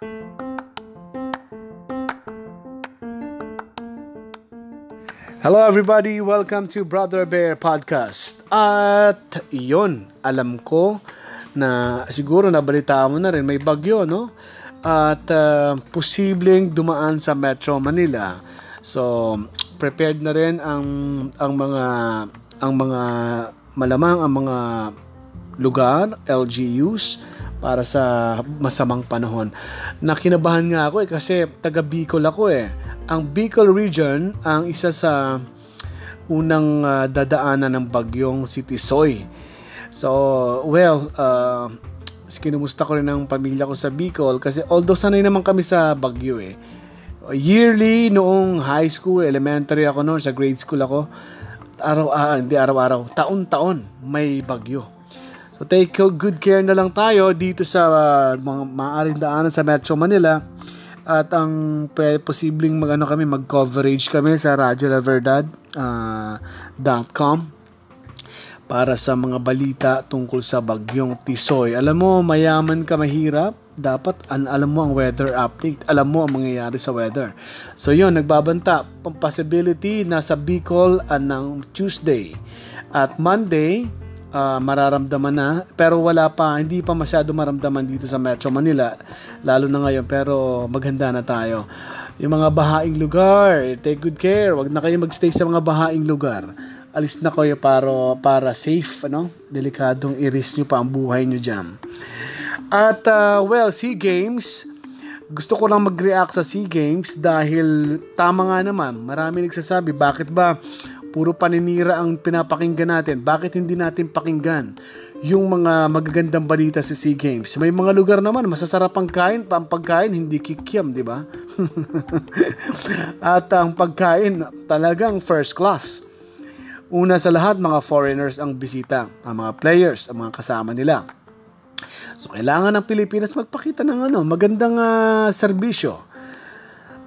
Hello everybody, welcome to Brother Bear Podcast. At yon, alam ko na siguro nabalita mo na rin may bagyo, no? At uh, posibleng dumaan sa Metro Manila. So, prepared na rin ang ang mga ang mga malamang ang mga lugar, LGUs para sa masamang panahon. Nakinabahan nga ako eh kasi taga Bicol ako eh ang Bicol region ang isa sa unang uh, dadaanan ng bagyong City Soy. So, well, uh, kinumusta ko rin ang pamilya ko sa Bicol kasi although sanay naman kami sa bagyo eh. Yearly, noong high school, elementary ako noon, sa grade school ako, araw, ah, hindi araw-araw, taon-taon may bagyo. So take good care na lang tayo dito sa uh, mga maaaring daanan sa Metro Manila at ang posibleng magano kami mag-coverage kami sa Radyo La Verdad uh, .com para sa mga balita tungkol sa bagyong Tisoy. Alam mo, mayaman ka mahirap, dapat an alam mo ang weather update, alam mo ang mangyayari sa weather. So yun, nagbabanta, possibility nasa Bicol uh, ng Tuesday. At Monday, uh, mararamdaman na. Pero wala pa hindi pa masyado maramdaman dito sa Metro Manila. Lalo na ngayon pero maghanda na tayo. Yung mga bahaing lugar take good care. Wag na kayo magstay sa mga bahaing lugar. Alis na kayo para para safe ano? Delikadong i-risk nyo pa ang buhay nyo diyan at uh, well SEA Games gusto ko lang mag-react sa SEA Games dahil tama nga naman. Marami nagsasabi bakit ba Puro paninira ang pinapakinggan natin. Bakit hindi natin pakinggan yung mga magagandang balita sa SEA Games? May mga lugar naman, masasarap ang kain, ang pagkain, hindi kikiam, di ba? At ang pagkain, talagang first class. Una sa lahat, mga foreigners ang bisita, ang mga players, ang mga kasama nila. So, kailangan ng Pilipinas magpakita ng ano, magandang uh, serbisyo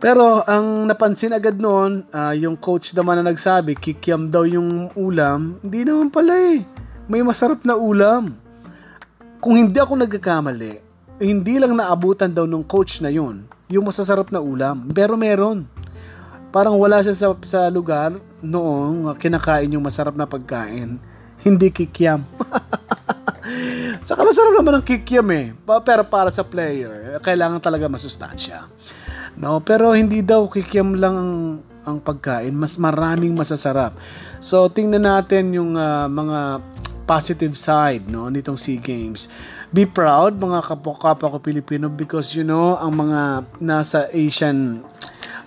pero ang napansin agad noon, uh, yung coach naman na nagsabi, kikiam daw yung ulam. Hindi naman pala eh. May masarap na ulam. Kung hindi ako nagkakamali, hindi lang naabutan daw ng coach na yun, yung masasarap na ulam. Pero meron. Parang wala siya sa, sa lugar noong kinakain yung masarap na pagkain. Hindi kikiam. Saka masarap naman ang kikiam eh. Pero para sa player, kailangan talaga masustansya. No, pero hindi daw kikiam lang ang, ang pagkain, mas maraming masasarap. So tingnan natin yung uh, mga positive side no nitong SEA Games. Be proud mga kapwa-kapwa ko Pilipino because you know ang mga nasa Asian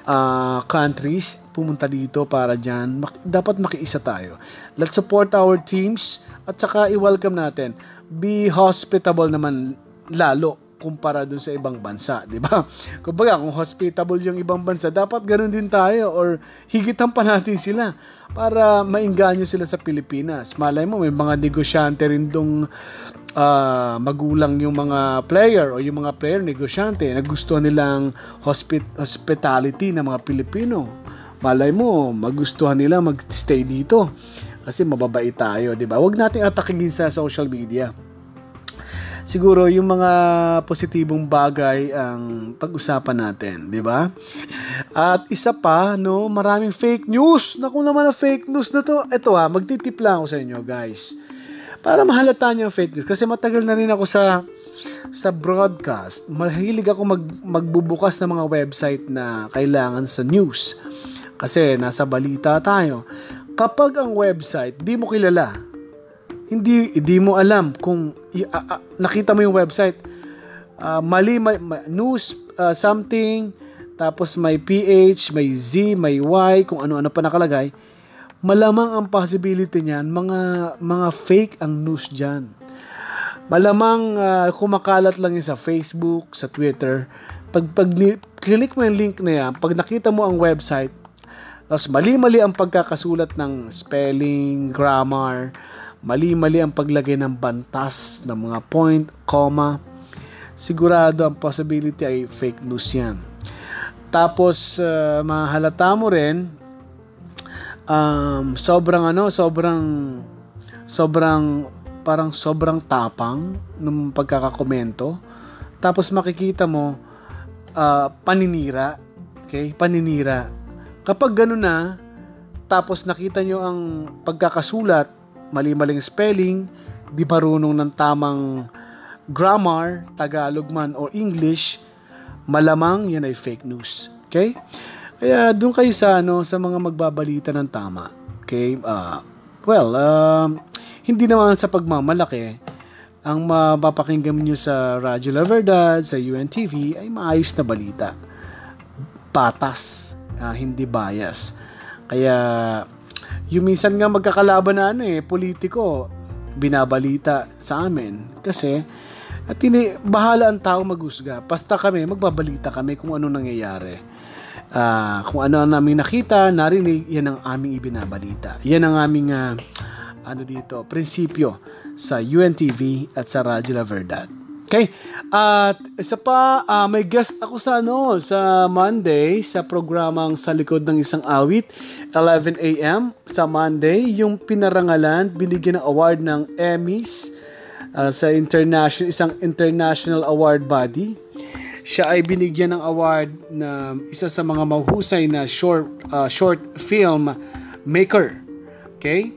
uh, countries pumunta dito para dyan, mak- dapat makiisa tayo. Let's support our teams at saka i-welcome natin. Be hospitable naman lalo kumpara dun sa ibang bansa, di ba? Kumbaga, kung hospitable yung ibang bansa, dapat ganun din tayo or higitan pa natin sila para mainganyo sila sa Pilipinas. Malay mo, may mga negosyante rin dong uh, magulang yung mga player o yung mga player negosyante na gusto nilang hospit- hospitality ng mga Pilipino. Malay mo, magustuhan nila magstay dito kasi mababait tayo, di ba? Huwag nating atakin sa social media siguro yung mga positibong bagay ang pag-usapan natin, di ba? At isa pa, no, maraming fake news. Naku naman na fake news na to. Ito ha, magtitip lang ako sa inyo, guys. Para mahalata niyo ang fake news. Kasi matagal na rin ako sa sa broadcast. Mahilig ako mag, magbubukas ng mga website na kailangan sa news. Kasi nasa balita tayo. Kapag ang website, di mo kilala, hindi hindi mo alam kung uh, uh, nakita mo yung website uh, mali may, may news uh, something tapos may PH, may Z, may Y, kung ano-ano pa nakalagay, malamang ang possibility niyan, mga mga fake ang news diyan. Malamang uh, kumakalat lang yan sa Facebook, sa Twitter. Pag, pag click mo yung link na yan, pag nakita mo ang website, tapos mali-mali ang pagkakasulat ng spelling, grammar, Mali-mali ang paglagay ng bantas ng mga point, comma. Sigurado ang possibility ay fake news yan. Tapos, uh, mahalata mo rin, um, sobrang ano, sobrang, sobrang, parang sobrang tapang ng pagkakakomento. Tapos makikita mo, uh, paninira. Okay? Paninira. Kapag gano'n na, tapos nakita nyo ang pagkakasulat, mali-maling spelling, di marunong ng tamang grammar, Tagalog man or English, malamang yan ay fake news. Okay? Kaya doon kayo sa ano sa mga magbabalita ng tama. Okay? Uh, well, uh, hindi naman sa pagmamalaki ang mapapakinggan niyo sa Radyo La Verdad, sa UNTV ay maayos na balita. Patas, uh, hindi bias. Kaya yung minsan nga magkakalaban na ano eh, politiko, binabalita sa amin. Kasi at tini, bahala ang tao maghusga. Basta kami, magbabalita kami kung ano nangyayari. Uh, kung ano ang namin nakita, narinig, yan ang aming ibinabalita. Yan ang aming uh, ano dito, prinsipyo sa UNTV at sa Radyo La Verdad. Okay? At isa pa, uh, may guest ako sa ano, sa Monday sa programang Sa Likod ng Isang Awit, 11 a.m. sa Monday, yung pinarangalan, binigyan ng award ng Emmys uh, sa international isang international award body. Siya ay binigyan ng award na isa sa mga mahusay na short uh, short film maker. Okay?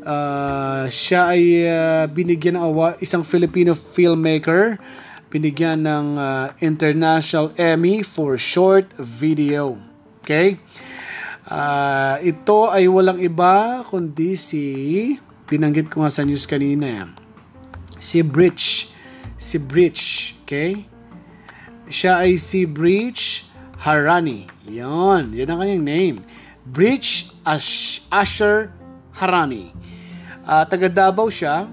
Uh, siya ay uh, binigyan ng award, isang Filipino filmmaker, binigyan ng uh, International Emmy for Short Video. Okay? Uh, ito ay walang iba kundi si binanggit ko nga sa news kanina. Si Bridge. Si Bridge. Okay? Siya ay si Bridge Harani. Yon, yan ang kanyang name. Bridge Ash- Asher Harani. Uh, taga Davao siya,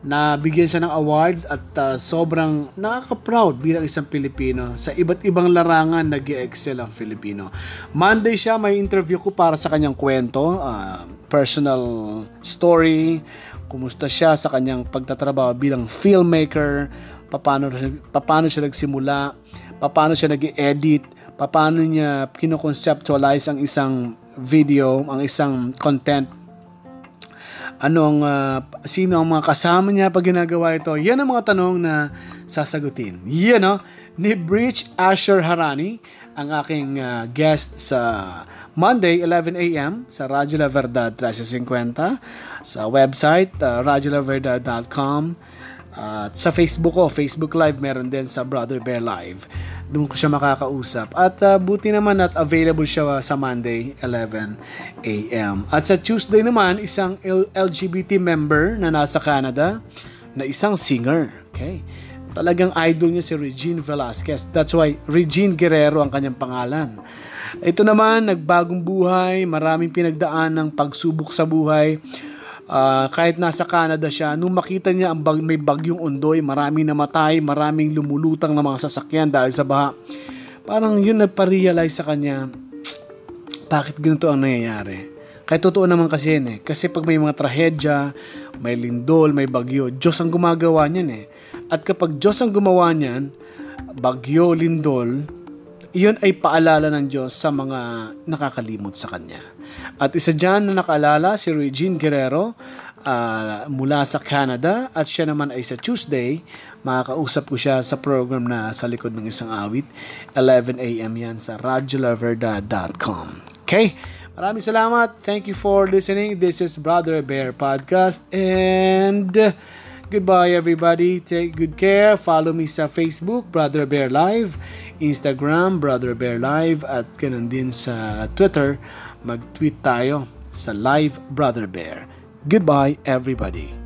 na bigyan siya ng award at uh, sobrang nakaka-proud bilang isang Pilipino. Sa iba't ibang larangan nag excel ang Filipino. Monday siya, may interview ko para sa kanyang kwento, uh, personal story, kumusta siya sa kanyang pagtatrabaho bilang filmmaker, paano, paano siya nagsimula, paano siya nag-edit, paano niya kinoconceptualize ang isang video, ang isang content anong uh, sino ang mga kasama niya pag ginagawa ito. Yan ang mga tanong na sasagutin. Yan no, ni Bridge Asher Harani ang aking uh, guest sa Monday 11 a.m. sa Radyo La Verdad 1350 sa website uh, radyolaverdad.com at sa Facebook ko, Facebook Live meron din sa Brother Bear Live. Doon ko siya makakausap. At uh, buti naman at available siya sa Monday, 11 a.m. At sa Tuesday naman, isang LGBT member na nasa Canada na isang singer. Okay. Talagang idol niya si Regine Velasquez. That's why Regine Guerrero ang kanyang pangalan. Ito naman, nagbagong buhay, maraming pinagdaan ng pagsubok sa buhay Uh, kahit nasa Canada siya, nung makita niya ang bag, may bagyong undoy, maraming namatay, maraming lumulutang na mga sasakyan dahil sa baha. Parang yun nagpa-realize sa kanya, bakit ganito ang nangyayari? Kaya totoo naman kasi yan eh. Kasi pag may mga trahedya, may lindol, may bagyo, Diyos ang gumagawa niyan eh. At kapag Diyos ang gumawa niyan, bagyo, lindol, iyon ay paalala ng Diyos sa mga nakakalimot sa Kanya. At isa dyan na nakaalala si Regine Guerrero uh, mula sa Canada at siya naman ay sa Tuesday, makakausap ko siya sa program na sa likod ng isang awit, 11 a.m. yan sa radyolaverdad.com. Okay? Maraming salamat. Thank you for listening. This is Brother Bear Podcast and Goodbye everybody. Take good care. Follow me sa Facebook, Brother Bear Live, Instagram, Brother Bear Live, at ganun din sa Twitter. Mag-tweet tayo sa Live Brother Bear. Goodbye everybody.